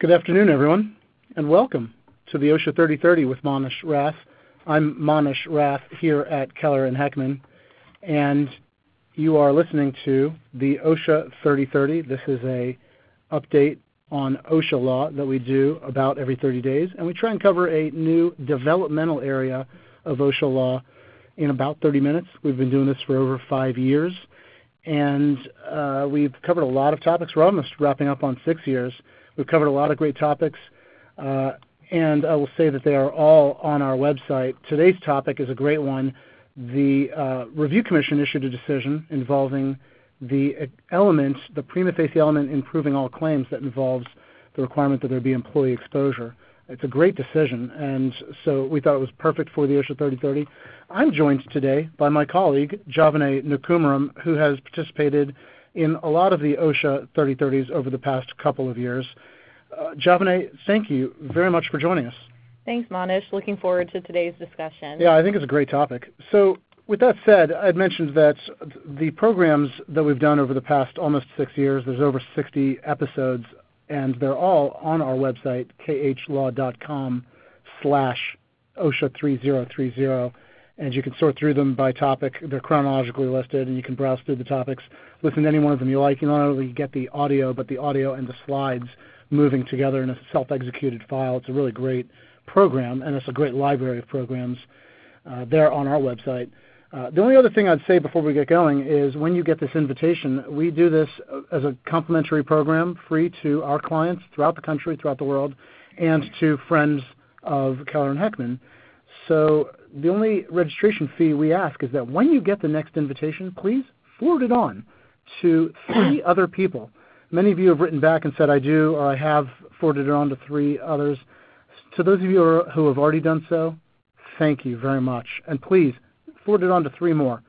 Good afternoon, everyone, and welcome to the OSHA 3030 with Manesh Rath. I'm Manesh Rath here at Keller and Heckman, and you are listening to the OSHA 3030. This is a update on OSHA law that we do about every 30 days, and we try and cover a new developmental area of OSHA law in about 30 minutes. We've been doing this for over five years, and uh, we've covered a lot of topics. We're almost wrapping up on six years. We've covered a lot of great topics, uh, and I will say that they are all on our website. Today's topic is a great one. The uh, Review Commission issued a decision involving the element, the prima facie element in proving all claims that involves the requirement that there be employee exposure. It's a great decision, and so we thought it was perfect for the OSHA 3030. I'm joined today by my colleague, Javane Nakumaram, who has participated in a lot of the OSHA 3030s over the past couple of years. Uh, Javane, thank you very much for joining us. Thanks, Manesh. Looking forward to today's discussion. Yeah, I think it's a great topic. So, with that said, I'd mentioned that the programs that we've done over the past almost six years, there's over 60 episodes, and they're all on our website, khlaw.com slash OSHA 3030 and you can sort through them by topic. They're chronologically listed, and you can browse through the topics, listen to any one of them you like. You not only get the audio, but the audio and the slides moving together in a self-executed file. It's a really great program, and it's a great library of programs uh, there on our website. Uh, the only other thing I'd say before we get going is when you get this invitation, we do this as a complimentary program, free to our clients throughout the country, throughout the world, and to friends of Keller and Heckman. So the only registration fee we ask is that when you get the next invitation, please forward it on to three other people. Many of you have written back and said, I do, or I have forwarded it on to three others. To those of you who have already done so, thank you very much. And please forward it on to three more.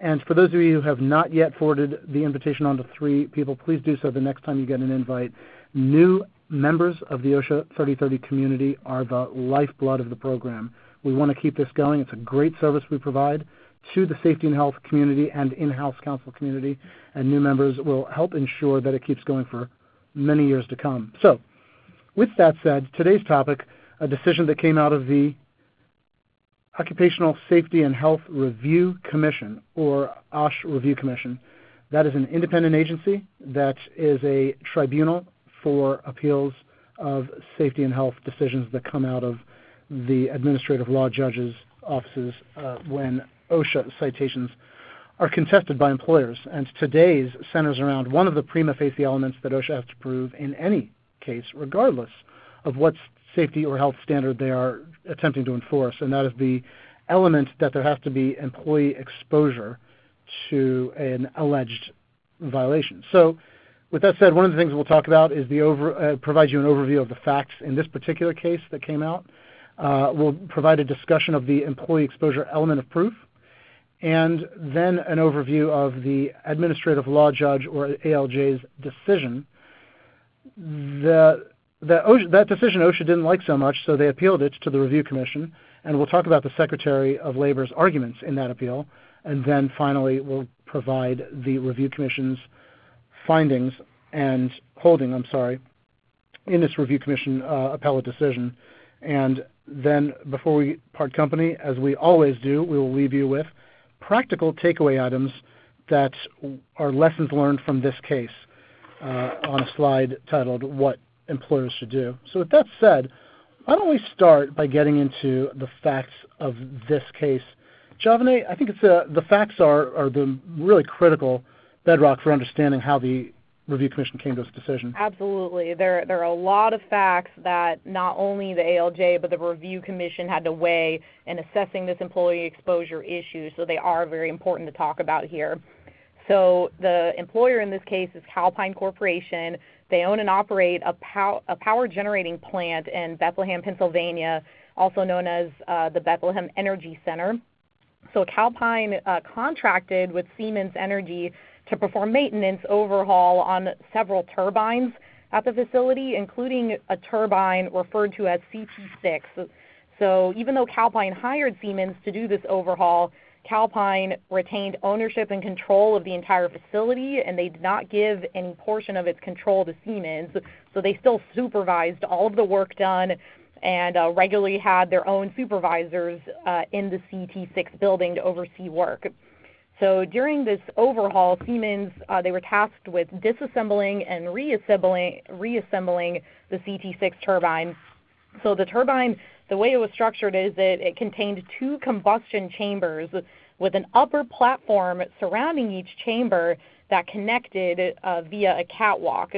And for those of you who have not yet forwarded the invitation on to three people, please do so the next time you get an invite. New members of the OSHA 3030 community are the lifeblood of the program. We want to keep this going. It's a great service we provide to the safety and health community and in-house counsel community, and new members will help ensure that it keeps going for many years to come. So, with that said, today's topic, a decision that came out of the Occupational Safety and Health Review Commission, or OSH Review Commission. That is an independent agency that is a tribunal for appeals of safety and health decisions that come out of the administrative law judges' offices uh, when OSHA citations are contested by employers. And today's centers around one of the prima facie elements that OSHA has to prove in any case, regardless of what safety or health standard they are attempting to enforce, and that is the element that there has to be employee exposure to an alleged violation. So, with that said, one of the things we'll talk about is the over, uh, provide you an overview of the facts in this particular case that came out. Uh, we'll provide a discussion of the employee exposure element of proof, and then an overview of the administrative law judge or ALJ's decision. That decision OSHA didn't like so much, so they appealed it to the Review Commission, and we'll talk about the Secretary of Labor's arguments in that appeal, and then finally we'll provide the Review Commission's findings and holding, I'm sorry, in this Review Commission uh, appellate decision. And then before we part company, as we always do, we will leave you with practical takeaway items that are lessons learned from this case uh, on a slide titled What Employers Should Do. So with that said, why don't we start by getting into the facts of this case? Javane, I think it's a, uh, the facts are, are the really critical bedrock for understanding how the Review Commission came to its decision. Absolutely. There, there are a lot of facts that not only the ALJ but the Review Commission had to weigh in assessing this employee exposure issue, so they are very important to talk about here. So the employer in this case is Calpine Corporation. They own and operate a, pow- a power generating plant in Bethlehem, Pennsylvania, also known as uh, the Bethlehem Energy Center. So Calpine uh, contracted with Siemens Energy to perform maintenance overhaul on several turbines at the facility, including a turbine referred to as CT6. So even though Calpine hired Siemens to do this overhaul, Calpine retained ownership and control of the entire facility, and they did not give any portion of its control to Siemens. So they still supervised all of the work done and uh, regularly had their own supervisors uh, in the CT6 building to oversee work. So during this overhaul, Siemens, uh, they were tasked with disassembling and reassembling, reassembling the CT6 turbine. So the turbine, the way it was structured is that it contained two combustion chambers with an upper platform surrounding each chamber that connected uh, via a catwalk.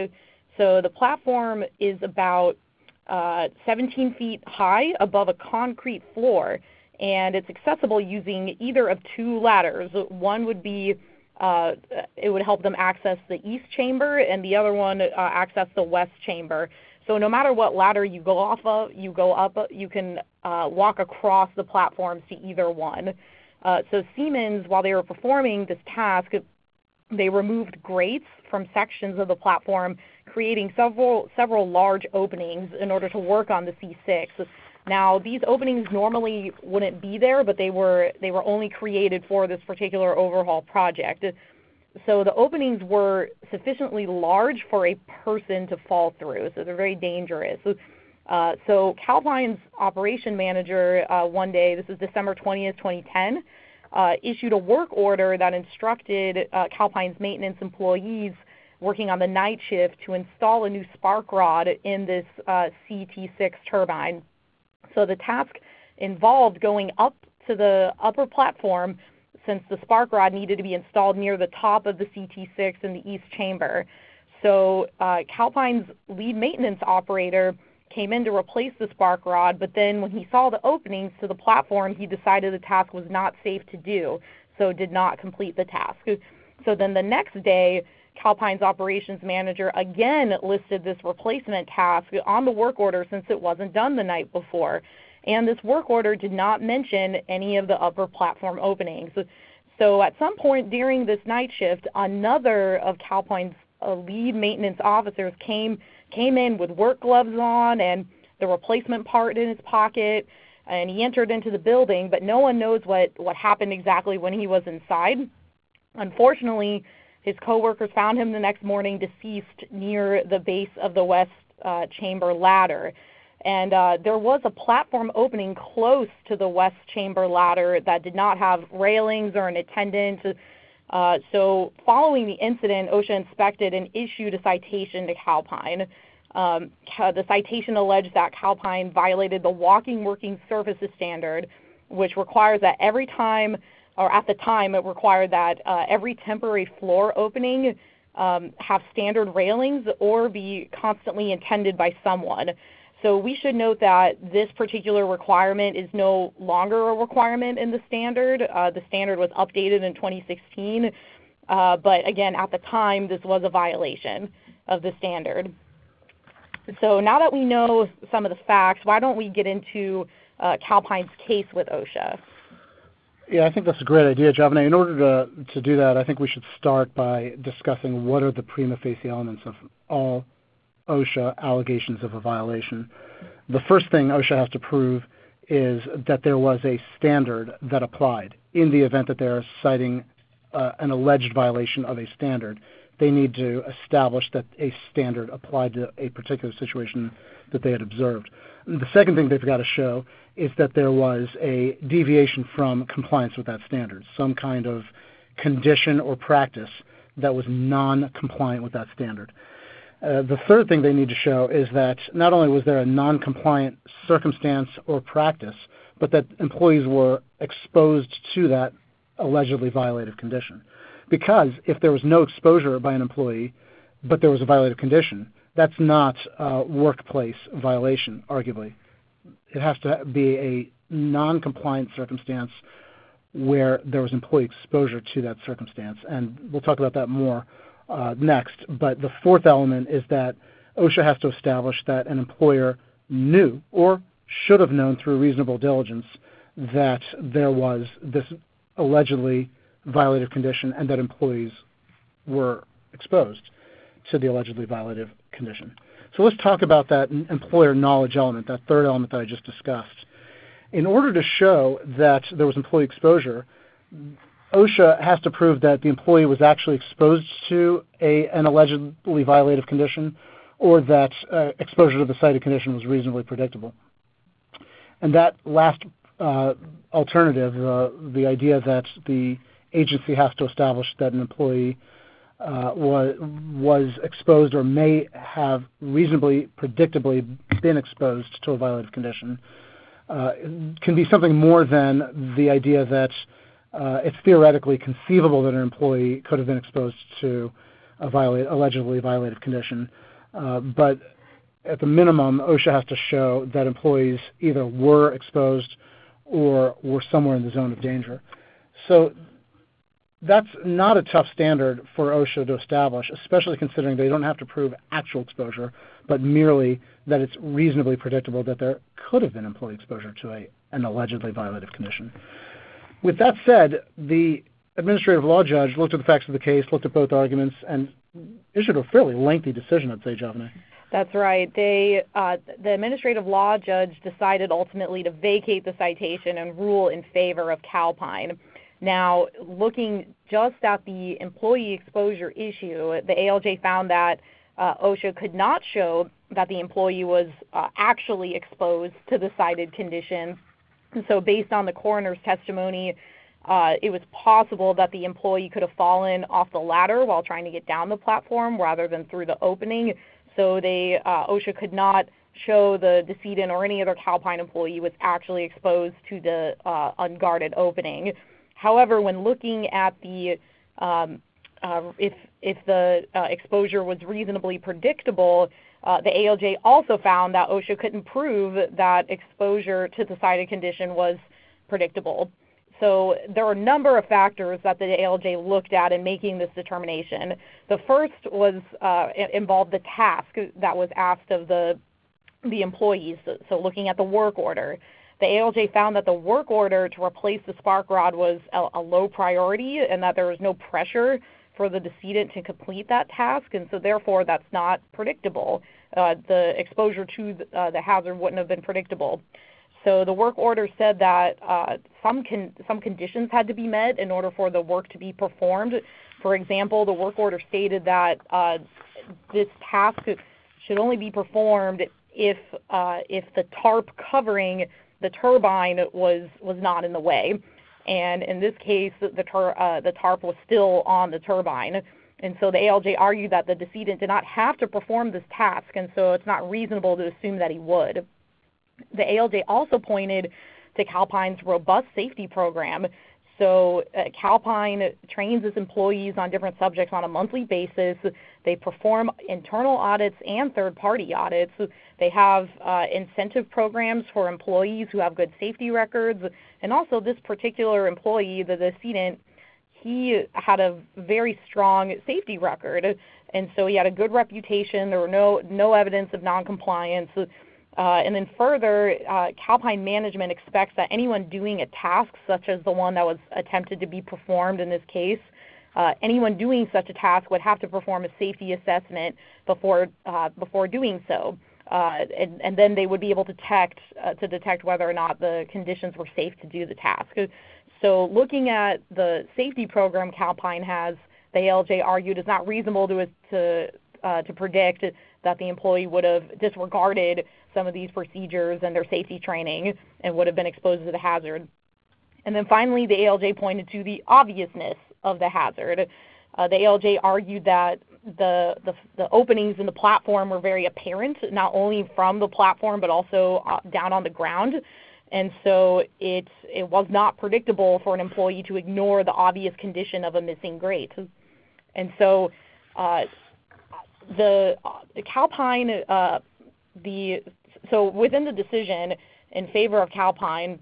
So the platform is about uh, 17 feet high above a concrete floor and it's accessible using either of two ladders. One would be uh, it would help them access the east chamber, and the other one uh, access the west chamber. So no matter what ladder you go off of, you go up, you can uh, walk across the platforms to either one. Uh, so Siemens, while they were performing this task, they removed grates from sections of the platform, creating several several large openings in order to work on the C6. Now, these openings normally wouldn't be there, but they were they were only created for this particular overhaul project. So the openings were sufficiently large for a person to fall through, so they're very dangerous. Uh, so Calpine's operation manager uh, one day, this is December 20th, 2010, uh, issued a work order that instructed uh, Calpine's maintenance employees working on the night shift to install a new spark rod in this uh, CT6 turbine. So the task involved going up to the upper platform since the spark rod needed to be installed near the top of the CT6 in the east chamber. So uh, Calpine's lead maintenance operator came in to replace the spark rod, but then when he saw the openings to the platform, he decided the task was not safe to do, so did not complete the task. So then the next day, Calpine's operations manager again listed this replacement task on the work order since it wasn't done the night before. And this work order did not mention any of the upper platform openings. So at some point during this night shift, another of Calpine's uh, lead maintenance officers came came in with work gloves on and the replacement part in his pocket and he entered into the building, but no one knows what, what happened exactly when he was inside. Unfortunately, his coworkers found him the next morning deceased near the base of the west uh, chamber ladder. And uh, there was a platform opening close to the west chamber ladder that did not have railings or an attendant. Uh, so following the incident, OSHA inspected and issued a citation to Calpine. Um, the citation alleged that Calpine violated the walking working surfaces standard, which requires that every time or at the time, it required that uh, every temporary floor opening um, have standard railings or be constantly attended by someone. So we should note that this particular requirement is no longer a requirement in the standard. Uh, the standard was updated in 2016, uh, but again, at the time, this was a violation of the standard. So now that we know some of the facts, why don't we get into uh, Calpine's case with OSHA? Yeah, I think that's a great idea, Javane. In order to, to do that, I think we should start by discussing what are the prima facie elements of all OSHA allegations of a violation. The first thing OSHA has to prove is that there was a standard that applied. In the event that they're citing uh, an alleged violation of a standard, they need to establish that a standard applied to a particular situation that they had observed. The second thing they've got to show is that there was a deviation from compliance with that standard, some kind of condition or practice that was non-compliant with that standard. Uh, the third thing they need to show is that not only was there a non-compliant circumstance or practice, but that employees were exposed to that allegedly violative condition. Because if there was no exposure by an employee, but there was a violative condition, that's not a workplace violation, arguably it has to be a non-compliant circumstance where there was employee exposure to that circumstance. And we'll talk about that more uh, next. But the fourth element is that OSHA has to establish that an employer knew or should have known through reasonable diligence that there was this allegedly violative condition and that employees were exposed to the allegedly violative condition. So let's talk about that employer knowledge element, that third element that I just discussed. In order to show that there was employee exposure, OSHA has to prove that the employee was actually exposed to a, an allegedly violative condition or that uh, exposure to the cited condition was reasonably predictable. And that last uh, alternative, uh, the idea that the agency has to establish that an employee was, was exposed or may have reasonably predictably been exposed to a violative condition uh, can be something more than the idea that uh, it's theoretically conceivable that an employee could have been exposed to a violate, allegedly violative condition. Uh, but at the minimum, OSHA has to show that employees either were exposed or were somewhere in the zone of danger. So that's not a tough standard for OSHA to establish, especially considering they don't have to prove actual exposure, but merely that it's reasonably predictable that there could have been employee exposure to a, an allegedly violative condition. With that said, the administrative law judge looked at the facts of the case, looked at both arguments, and issued a fairly lengthy decision, I'd say, Javane. That's right. They, uh, the administrative law judge decided ultimately to vacate the citation and rule in favor of Calpine. Now, looking just at the employee exposure issue, the ALJ found that uh, OSHA could not show that the employee was uh, actually exposed to the cited condition. And so, based on the coroner's testimony, uh, it was possible that the employee could have fallen off the ladder while trying to get down the platform rather than through the opening. So, they uh, OSHA could not show the decedent or any other Calpine employee was actually exposed to the uh, unguarded opening. However, when looking at the um, uh, if if the uh, exposure was reasonably predictable, uh, the ALJ also found that OSHA couldn't prove that exposure to the cited condition was predictable. So there are a number of factors that the ALJ looked at in making this determination. The first was uh, involved the task that was asked of the the employees. So looking at the work order, the ALJ found that the work order to replace the spark rod was a, a low priority and that there was no pressure for the decedent to complete that task, and so therefore that's not predictable. Uh, the exposure to the, uh, the, hazard wouldn't have been predictable. So the work order said that uh, some con- some conditions had to be met in order for the work to be performed. For example, the work order stated that uh, this task should only be performed if uh, if the tarp covering the turbine was was not in the way and in this case, the, uh, the tarp was still on the turbine. And so the ALJ argued that the decedent did not have to perform this task, and so it's not reasonable to assume that he would. The ALJ also pointed to Calpine's robust safety program so uh, Calpine trains its employees on different subjects on a monthly basis. They perform internal audits and third-party audits. They have uh, incentive programs for employees who have good safety records. And also this particular employee, the decedent, he had a very strong safety record. And so he had a good reputation. There were no, no evidence of noncompliance. Uh, and then further, uh, Calpine management expects that anyone doing a task such as the one that was attempted to be performed in this case, uh, anyone doing such a task would have to perform a safety assessment before uh, before doing so, uh, and, and, then they would be able to detect uh, to detect whether or not the conditions were safe to do the task. So, looking at the safety program Calpine has, the ALJ argued is not reasonable to to to predict that the employee would have disregarded some of these procedures and their safety training and would have been exposed to the hazard. And then finally, the ALJ pointed to the obviousness of the hazard. Uh, the ALJ argued that the, the, the, openings in the platform were very apparent, not only from the platform but also uh, down on the ground. And so it, it was not predictable for an employee to ignore the obvious condition of a missing grate. And so uh, the, the Calpine, uh, the so within the decision in favor of Calpine,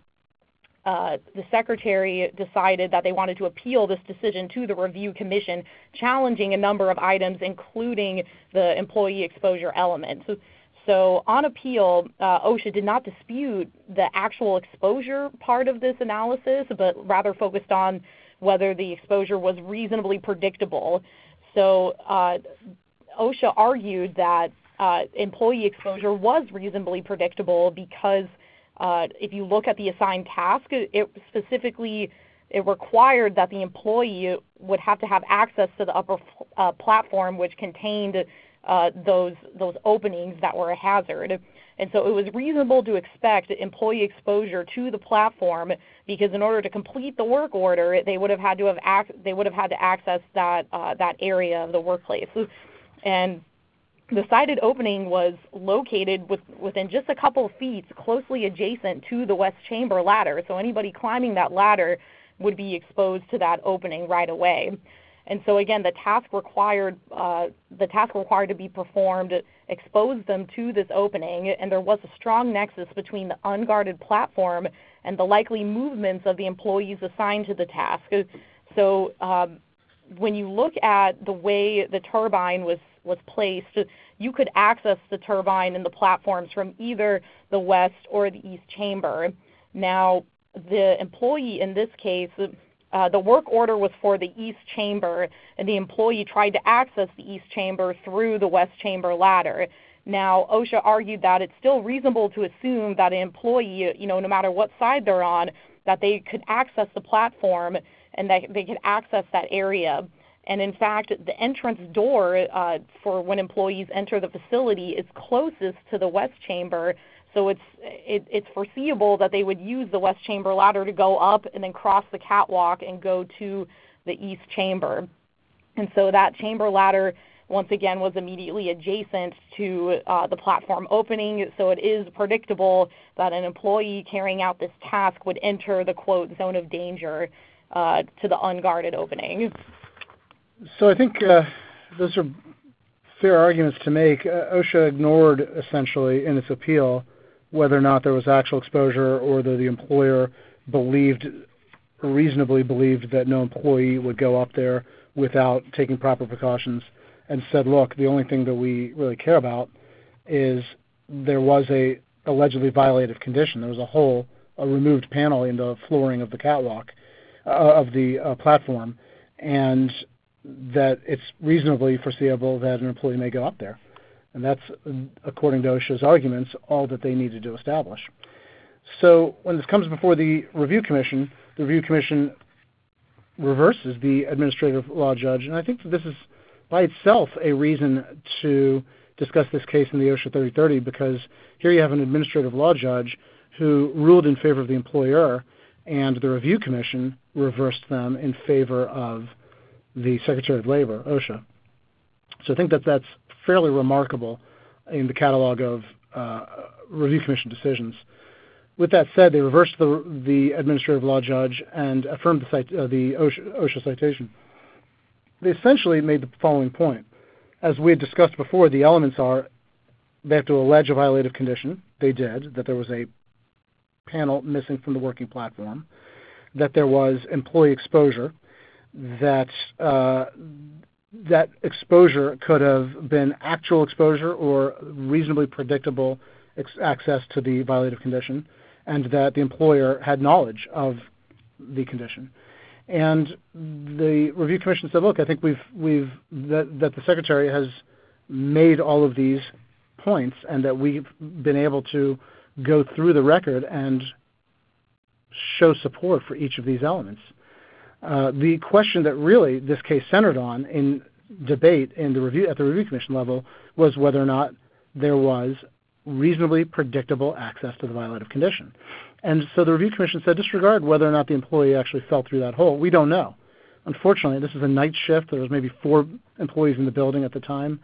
uh, the secretary decided that they wanted to appeal this decision to the review commission, challenging a number of items, including the employee exposure element. So, so on appeal, uh, OSHA did not dispute the actual exposure part of this analysis, but rather focused on whether the exposure was reasonably predictable. So uh, OSHA argued that uh, employee exposure was reasonably predictable because uh, if you look at the assigned task, it specifically it required that the employee would have to have access to the upper uh, platform, which contained uh, those those openings that were a hazard. And so it was reasonable to expect employee exposure to the platform because in order to complete the work order, they would have had to have ac- they would have had to access that uh, that area of the workplace. And the cited opening was located with, within just a couple of feet, closely adjacent to the west chamber ladder. So anybody climbing that ladder would be exposed to that opening right away. And so again, the task required uh, the task required to be performed exposed them to this opening, and there was a strong nexus between the unguarded platform and the likely movements of the employees assigned to the task. So um, when you look at the way the turbine was was placed, you could access the turbine and the platforms from either the west or the east chamber. Now, the employee in this case, uh, the work order was for the east chamber, and the employee tried to access the east chamber through the west chamber ladder. Now, OSHA argued that it's still reasonable to assume that an employee, you know, no matter what side they're on, that they could access the platform and that they could access that area. And in fact, the entrance door uh, for when employees enter the facility is closest to the west chamber, so it's it, it's foreseeable that they would use the west chamber ladder to go up and then cross the catwalk and go to the east chamber. And so that chamber ladder once again was immediately adjacent to uh, the platform opening, so it is predictable that an employee carrying out this task would enter the quote zone of danger to the unguarded opening. So I think uh, those are fair arguments to make. Uh, OSHA ignored essentially in its appeal whether or not there was actual exposure or that the employer believed reasonably believed that no employee would go up there without taking proper precautions and said, look, the only thing that we really care about is there was a allegedly violative condition. There was a hole, a removed panel in the flooring of the catwalk, uh, of the uh, platform, and that it's reasonably foreseeable that an employee may go up there. And that's, according to OSHA's arguments, all that they needed to establish. So when this comes before the review commission, the review commission reverses the administrative law judge, and I think that this is by itself a reason to discuss this case in the OSHA 3030 because here you have an administrative law judge who ruled in favor of the employer, and the review commission reversed them in favor of the Secretary of Labor, OSHA. So I think that that's fairly remarkable in the catalog of uh, review commission decisions. With that said, they reversed the, the administrative law judge and affirmed the, uh, the OSHA, OSHA citation. They essentially made the following point. As we had discussed before, the elements are they have to allege a violative condition. They did, that there was a panel missing from the working platform, that there was employee exposure, that uh, that exposure could have been actual exposure or reasonably predictable ex- access to the violative condition, and that the employer had knowledge of the condition. And the review commission said, "Look, I think we've we've that, that the secretary has made all of these points, and that we've been able to go through the record and show support for each of these elements." Uh, the question that really this case centered on in debate in the review at the review commission level was whether or not there was reasonably predictable access to the violative condition. And so the review commission said disregard whether or not the employee actually fell through that hole. We don't know. Unfortunately, this is a night shift. There was maybe four employees in the building at the time.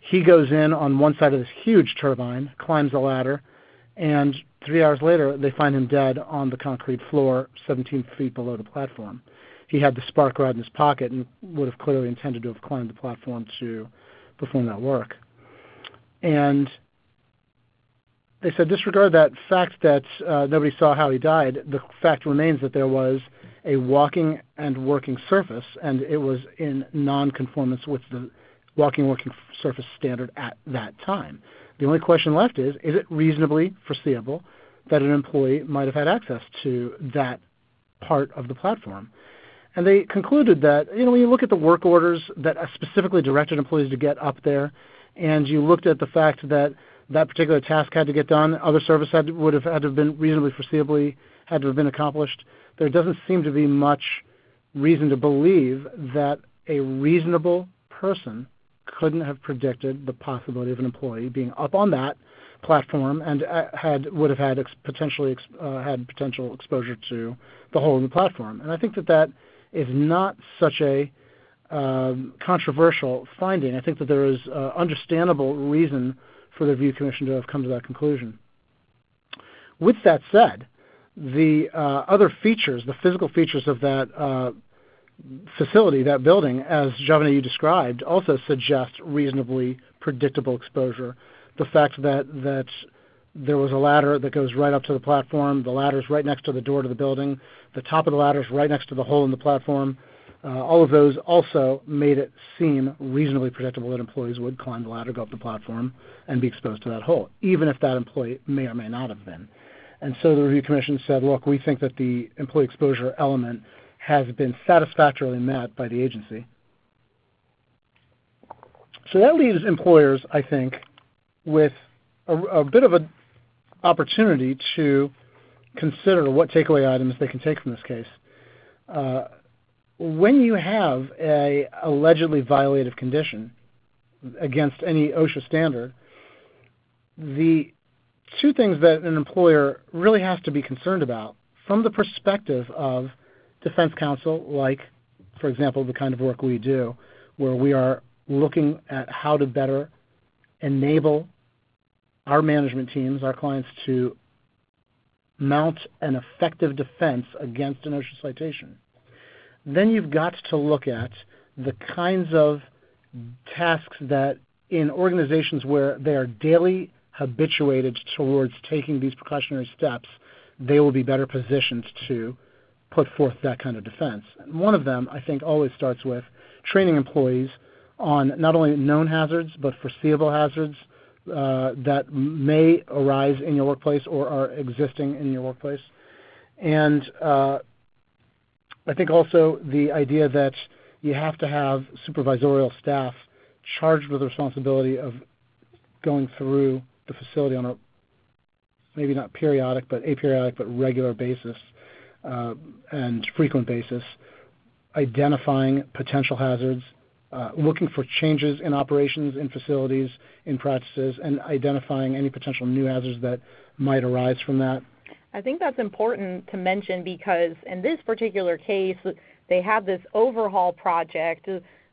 He goes in on one side of this huge turbine, climbs the ladder, and three hours later they find him dead on the concrete floor 17 feet below the platform he had the spark rod in his pocket and would have clearly intended to have climbed the platform to perform that work. And they said disregard that fact that uh, nobody saw how he died. The fact remains that there was a walking and working surface, and it was in non-conformance with the walking and working surface standard at that time. The only question left is, is it reasonably foreseeable that an employee might have had access to that part of the platform? And they concluded that, you know, when you look at the work orders that specifically directed employees to get up there, and you looked at the fact that that particular task had to get done, other service had would have had to have been reasonably foreseeably had to have been accomplished, there doesn't seem to be much reason to believe that a reasonable person couldn't have predicted the possibility of an employee being up on that platform and uh, had would have had ex- potentially ex- uh, had potential exposure to the hole in the platform. And I think that that is not such a um, controversial finding. I think that there is uh, understandable reason for the Review Commission to have come to that conclusion. With that said, the uh, other features, the physical features of that uh, facility, that building, as Javane you described, also suggests reasonably predictable exposure. The fact that that there was a ladder that goes right up to the platform, the ladder is right next to the door to the building, the top of the ladder is right next to the hole in the platform. Uh, all of those also made it seem reasonably predictable that employees would climb the ladder, go up the platform, and be exposed to that hole, even if that employee may or may not have been. And so the review commission said, look, we think that the employee exposure element has been satisfactorily met by the agency. So that leaves employers, I think, with a, bit of an opportunity to consider what takeaway items they can take from this case. Uh, when you have a allegedly violative condition against any OSHA standard, the two things that an employer really has to be concerned about from the perspective of defense counsel, like, for example, the kind of work we do, where we are looking at how to better enable our management teams, our clients, to mount an effective defense against an OSHA citation. Then you've got to look at the kinds of tasks that in organizations where they are daily habituated towards taking these precautionary steps, they will be better positioned to put forth that kind of defense. One of them, I think, always starts with training employees on not only known hazards but foreseeable hazards uh, that may arise in your workplace or are existing in your workplace. And uh, I think also the idea that you have to have supervisorial staff charged with the responsibility of going through the facility on a maybe not periodic, but aperiodic, but regular basis and frequent basis, identifying potential hazards, uh, looking for changes in operations, in facilities, in practices, and identifying any potential new hazards that might arise from that. I think that's important to mention because in this particular case, they had this overhaul project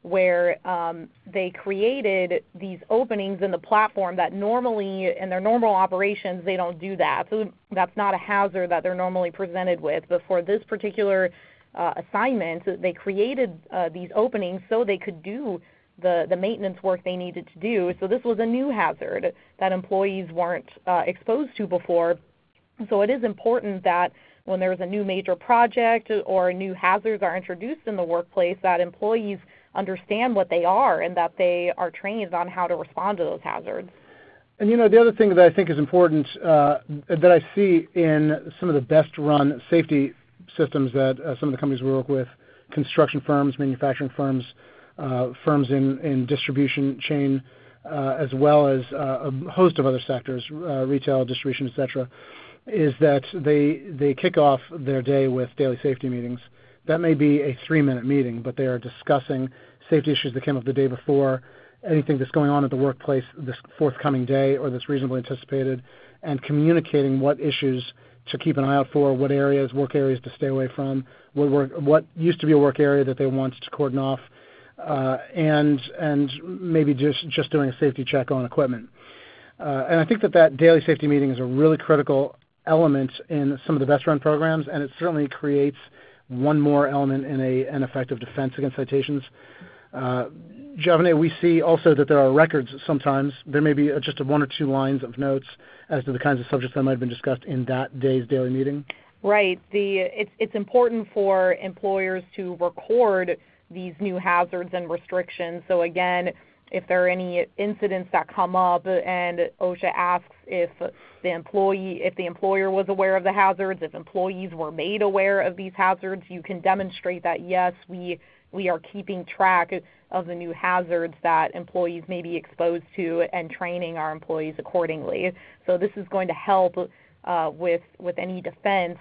where um, they created these openings in the platform that normally in their normal operations they don't do that. So that's not a hazard that they're normally presented with. But for this particular uh, assignment, they created uh, these openings so they could do the, the maintenance work they needed to do. So this was a new hazard that employees weren't uh, exposed to before. So it is important that when there's a new major project or new hazards are introduced in the workplace, that employees understand what they are and that they are trained on how to respond to those hazards. And you know, the other thing that I think is important uh, that I see in some of the best run safety systems that uh, some of the companies we work with, construction firms, manufacturing firms, uh, firms in, in distribution chain, uh, as well as uh, a host of other sectors, uh, retail, distribution, etc., is that they they kick off their day with daily safety meetings that may be a three-minute meeting, but they are discussing safety issues that came up the day before, anything that's going on at the workplace this forthcoming day or that's reasonably anticipated, and communicating what issues to keep an eye out for, what areas, work areas to stay away from, what work, what used to be a work area that they want to cordon off, uh, and and maybe just just doing a safety check on equipment. Uh, and I think that that daily safety meeting is a really critical element in some of the best run programs, and it certainly creates one more element in a, an effective defense against citations. Uh, Javane, we see also that there are records sometimes. There may be just one or two lines of notes as to the kinds of subjects that might have been discussed in that day's daily meeting. Right. The, it's, it's important for employers to record these new hazards and restrictions. So again, if there are any incidents that come up and OSHA asks if the employee if the employer was aware of the hazards, if employees were made aware of these hazards, you can demonstrate that yes, we we are keeping track of the new hazards that employees may be exposed to and training our employees accordingly. So this is going to help uh, with with any defense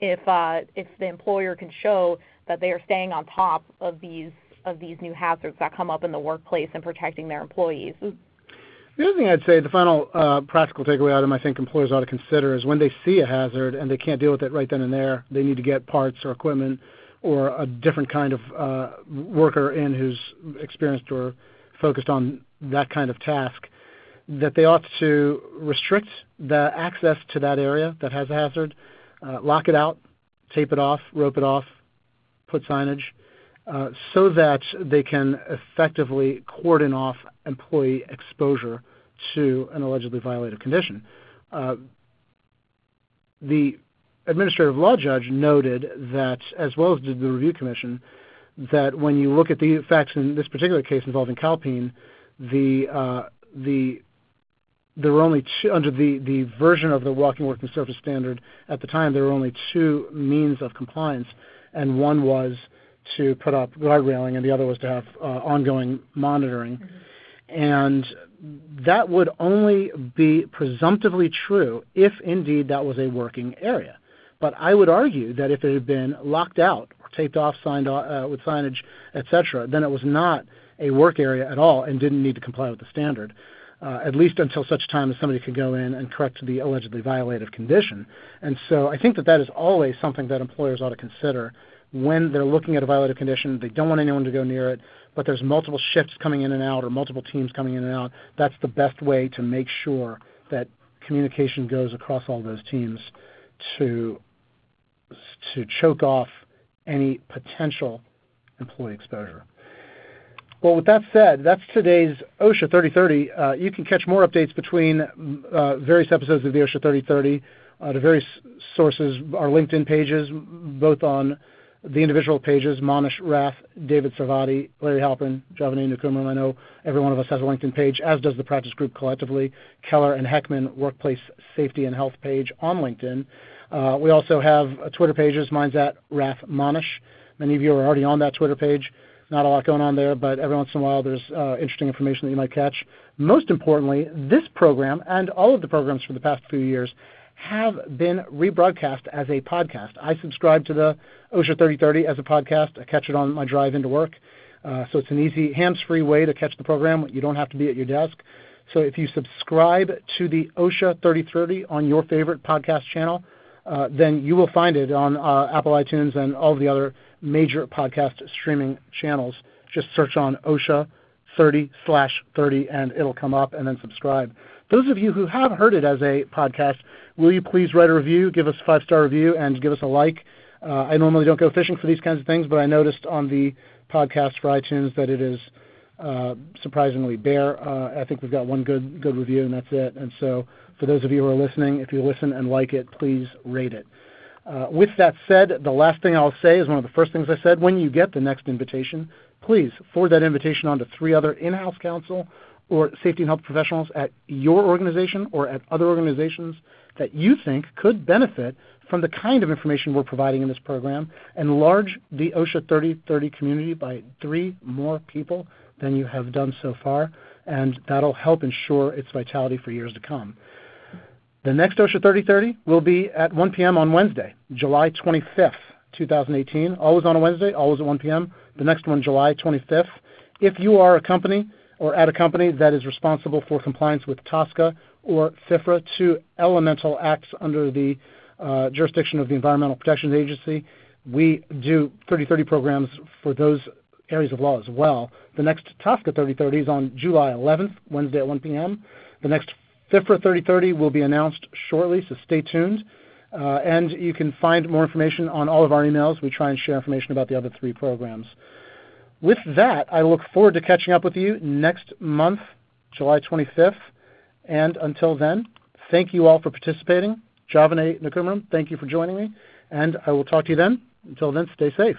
if uh, if the employer can show that they are staying on top of these of these new hazards that come up in the workplace and protecting their employees. The other thing I'd say, the final uh, practical takeaway item I think employers ought to consider is when they see a hazard and they can't deal with it right then and there, they need to get parts or equipment or a different kind of uh, worker in who's experienced or focused on that kind of task, that they ought to restrict the access to that area that has a hazard, uh, lock it out, tape it off, rope it off, put signage, so that they can effectively cordon off employee exposure to an allegedly violated condition. Uh, the administrative law judge noted that, as well as did the review commission, that when you look at the facts in this particular case involving Calpine, uh, the there were only two under the the version of the walking working surface standard at the time. There were only two means of compliance, and one was to put up guard railing, and the other was to have uh, ongoing monitoring. Mm-hmm. And that would only be presumptively true if indeed that was a working area. But I would argue that if it had been locked out or taped off, signed uh, with signage, etc., then it was not a work area at all and didn't need to comply with the standard. Uh, at least until such time as somebody could go in and correct the allegedly violative condition. And so I think that that is always something that employers ought to consider when they're looking at a violative condition. They don't want anyone to go near it, but there's multiple shifts coming in and out or multiple teams coming in and out. That's the best way to make sure that communication goes across all those teams to to choke off any potential employee exposure. Well, with that said, that's today's OSHA 3030. Uh, you can catch more updates between uh, various episodes of the OSHA 3030. Uh, the various sources, our LinkedIn pages, both on the individual pages, Manesh Rath, David Sarvadi, Larry Halprin, Javane Nkumaram. I know every one of us has a LinkedIn page, as does the practice group collectively. Keller and Heckman Workplace Safety and Health page on LinkedIn. Uh, we also have uh, Twitter pages. Mine's at Rath Manesh. Many of you are already on that Twitter page. Not a lot going on there, but every once in a while there's uh, interesting information that you might catch. Most importantly, this program and all of the programs for the past few years have been rebroadcast as a podcast. I subscribe to the OSHA 3030 as a podcast. I catch it on my drive into work. Uh, so it's an easy, hands-free way to catch the program. You don't have to be at your desk. So if you subscribe to the OSHA 3030 on your favorite podcast channel, uh, then you will find it on uh, Apple iTunes and all of the other major podcast streaming channels. Just search on OSHA 30 slash 30 and it'll come up and then subscribe. Those of you who have heard it as a podcast, will you please write a review, give us a five star review, and give us a like? Uh, I normally don't go fishing for these kinds of things, but I noticed on the podcast for iTunes that it is uh, surprisingly bare. Uh, I think we've got one good good review, and that's it. And so, for those of you who are listening, if you listen and like it, please rate it. Uh, with that said, the last thing I'll say is one of the first things I said. When you get the next invitation, please forward that invitation on to three other in-house counsel or safety and health professionals at your organization or at other organizations that you think could benefit from the kind of information we're providing in this program, enlarge the OSHA 3030 community by three more people than you have done so far, and that'll help ensure its vitality for years to come. The next OSHA 3030 will be at 1 p.m. on Wednesday, July 25th, 2018. Always on a Wednesday, always at 1 p.m. The next one, July 25th. If you are a company or at a company that is responsible for compliance with TSCA or FIFRA, two elemental acts under the uh, jurisdiction of the Environmental Protection Agency. We do 3030 programs for those areas of law as well. The next TSCA 3030 is on July 11th, Wednesday at 1 p.m. The next FIFRA 3030 will be announced shortly, so stay tuned. Uh, and you can find more information on all of our emails. We try and share information about the other three programs. With that, I look forward to catching up with you next month, July 25th. And until then, thank you all for participating. Javane Nkumaram, thank you for joining me. And I will talk to you then. Until then, stay safe.